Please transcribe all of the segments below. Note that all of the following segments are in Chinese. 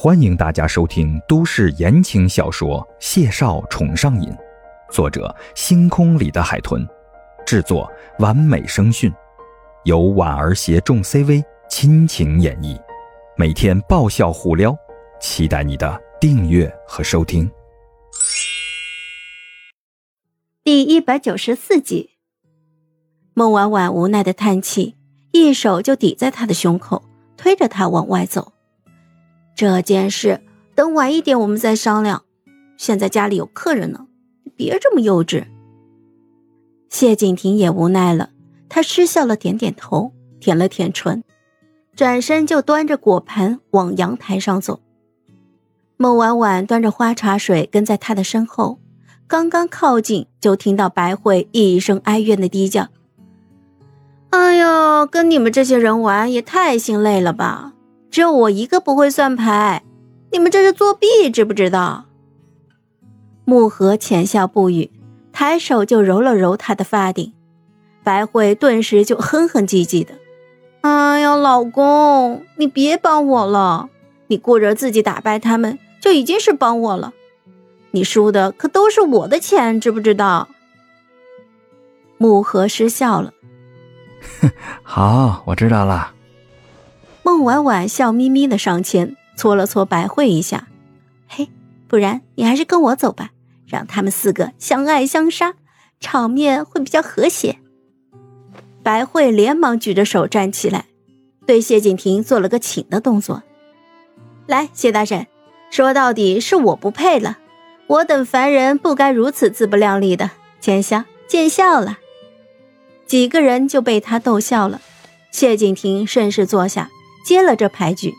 欢迎大家收听都市言情小说《谢少宠上瘾》，作者：星空里的海豚，制作：完美声讯，由婉儿携众 CV 亲情演绎，每天爆笑互撩，期待你的订阅和收听。第一百九十四集，孟婉婉无奈的叹气，一手就抵在他的胸口，推着他往外走。这件事等晚一点我们再商量，现在家里有客人呢，别这么幼稚。谢景亭也无奈了，他失笑了，点点头，舔了舔唇，转身就端着果盘往阳台上走。孟婉婉端着花茶水跟在他的身后，刚刚靠近，就听到白慧一声哀怨的低叫：“哎呦，跟你们这些人玩也太心累了吧！”只有我一个不会算牌，你们这是作弊，知不知道？木盒浅笑不语，抬手就揉了揉他的发顶。白慧顿时就哼哼唧唧的：“哎呀，老公，你别帮我了，你顾着自己打败他们就已经是帮我了。你输的可都是我的钱，知不知道？”木盒失笑了：“ 好，我知道了。”婉婉笑眯眯的上前搓了搓白慧一下，嘿，不然你还是跟我走吧，让他们四个相爱相杀，场面会比较和谐。白慧连忙举着手站起来，对谢景亭做了个请的动作。来，谢大婶，说到底是我不配了，我等凡人不该如此自不量力的。见笑，见笑了。几个人就被他逗笑了。谢景亭顺势坐下。接了这牌局，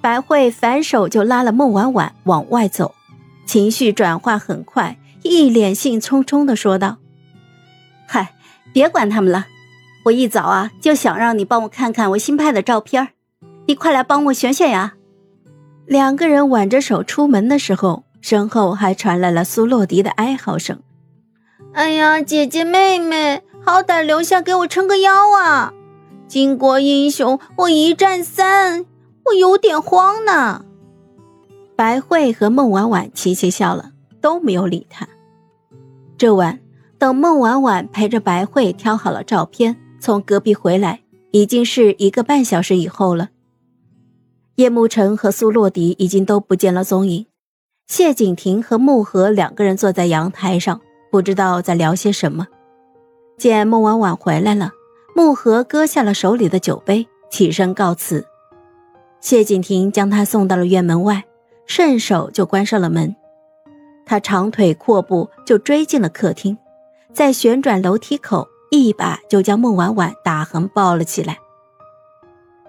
白慧反手就拉了孟婉婉往外走，情绪转化很快，一脸兴冲冲的说道：“嗨，别管他们了，我一早啊就想让你帮我看看我新拍的照片，你快来帮我选选呀！”两个人挽着手出门的时候，身后还传来了苏洛迪的哀嚎声：“哎呀，姐姐妹妹，好歹留下给我撑个腰啊！”巾帼英雄，我一战三，我有点慌呢。白慧和孟婉婉齐齐笑了，都没有理他。这晚，等孟婉婉陪着白慧挑好了照片，从隔壁回来，已经是一个半小时以后了。叶慕辰和苏洛迪已经都不见了踪影。谢景亭和穆和两个人坐在阳台上，不知道在聊些什么。见孟婉婉回来了。木盒割下了手里的酒杯，起身告辞。谢景亭将他送到了院门外，顺手就关上了门。他长腿阔步就追进了客厅，在旋转楼梯口一把就将孟婉婉打横抱了起来。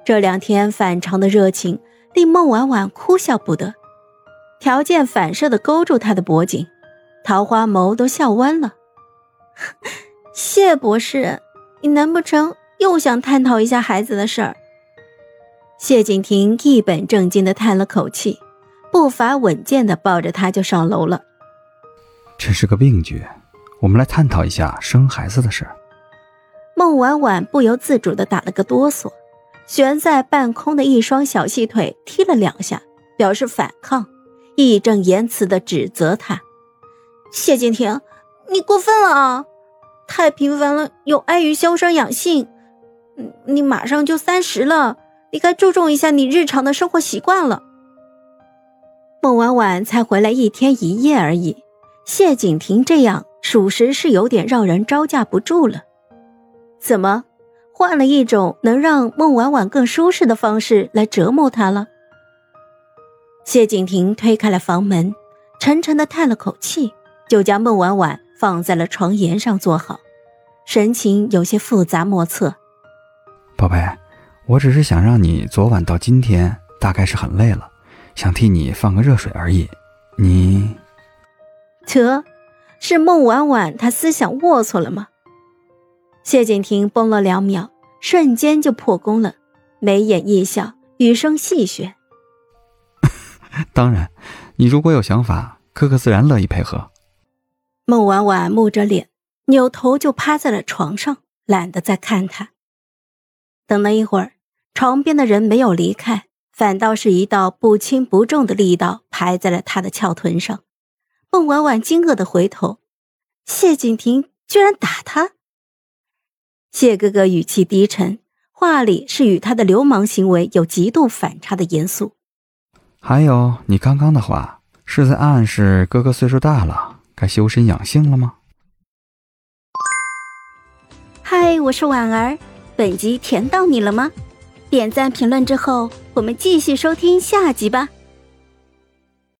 这两天反常的热情令孟婉婉哭笑不得，条件反射的勾住他的脖颈，桃花眸都笑弯了。谢博士。你难不成又想探讨一下孩子的事儿？谢景亭一本正经的叹了口气，步伐稳健的抱着他就上楼了。这是个病句，我们来探讨一下生孩子的事儿。孟婉婉不由自主的打了个哆嗦，悬在半空的一双小细腿踢了两下，表示反抗，义正言辞的指责他：“谢景亭，你过分了啊！”太频繁了，有碍于修身养性。你马上就三十了，你该注重一下你日常的生活习惯了。孟婉婉才回来一天一夜而已，谢景亭这样，属实是有点让人招架不住了。怎么，换了一种能让孟婉婉更舒适的方式来折磨她了？谢景亭推开了房门，沉沉的叹了口气，就将孟婉婉。放在了床沿上坐好，神情有些复杂莫测。宝贝，我只是想让你昨晚到今天大概是很累了，想替你放个热水而已。你，得，是孟婉婉她思想龌龊了吗？谢景亭绷了两秒，瞬间就破功了，眉眼一笑，语声戏谑：“ 当然，你如果有想法，哥哥自然乐意配合。”孟婉婉木着脸，扭头就趴在了床上，懒得再看他。等了一会儿，床边的人没有离开，反倒是一道不轻不重的力道拍在了他的翘臀上。孟婉婉惊愕的回头，谢景亭居然打他。谢哥哥语气低沉，话里是与他的流氓行为有极度反差的严肃。还有，你刚刚的话是在暗示哥哥岁数大了，该修身养性了吗？嗨，我是婉儿，本集甜到你了吗？点赞评论之后，我们继续收听下集吧。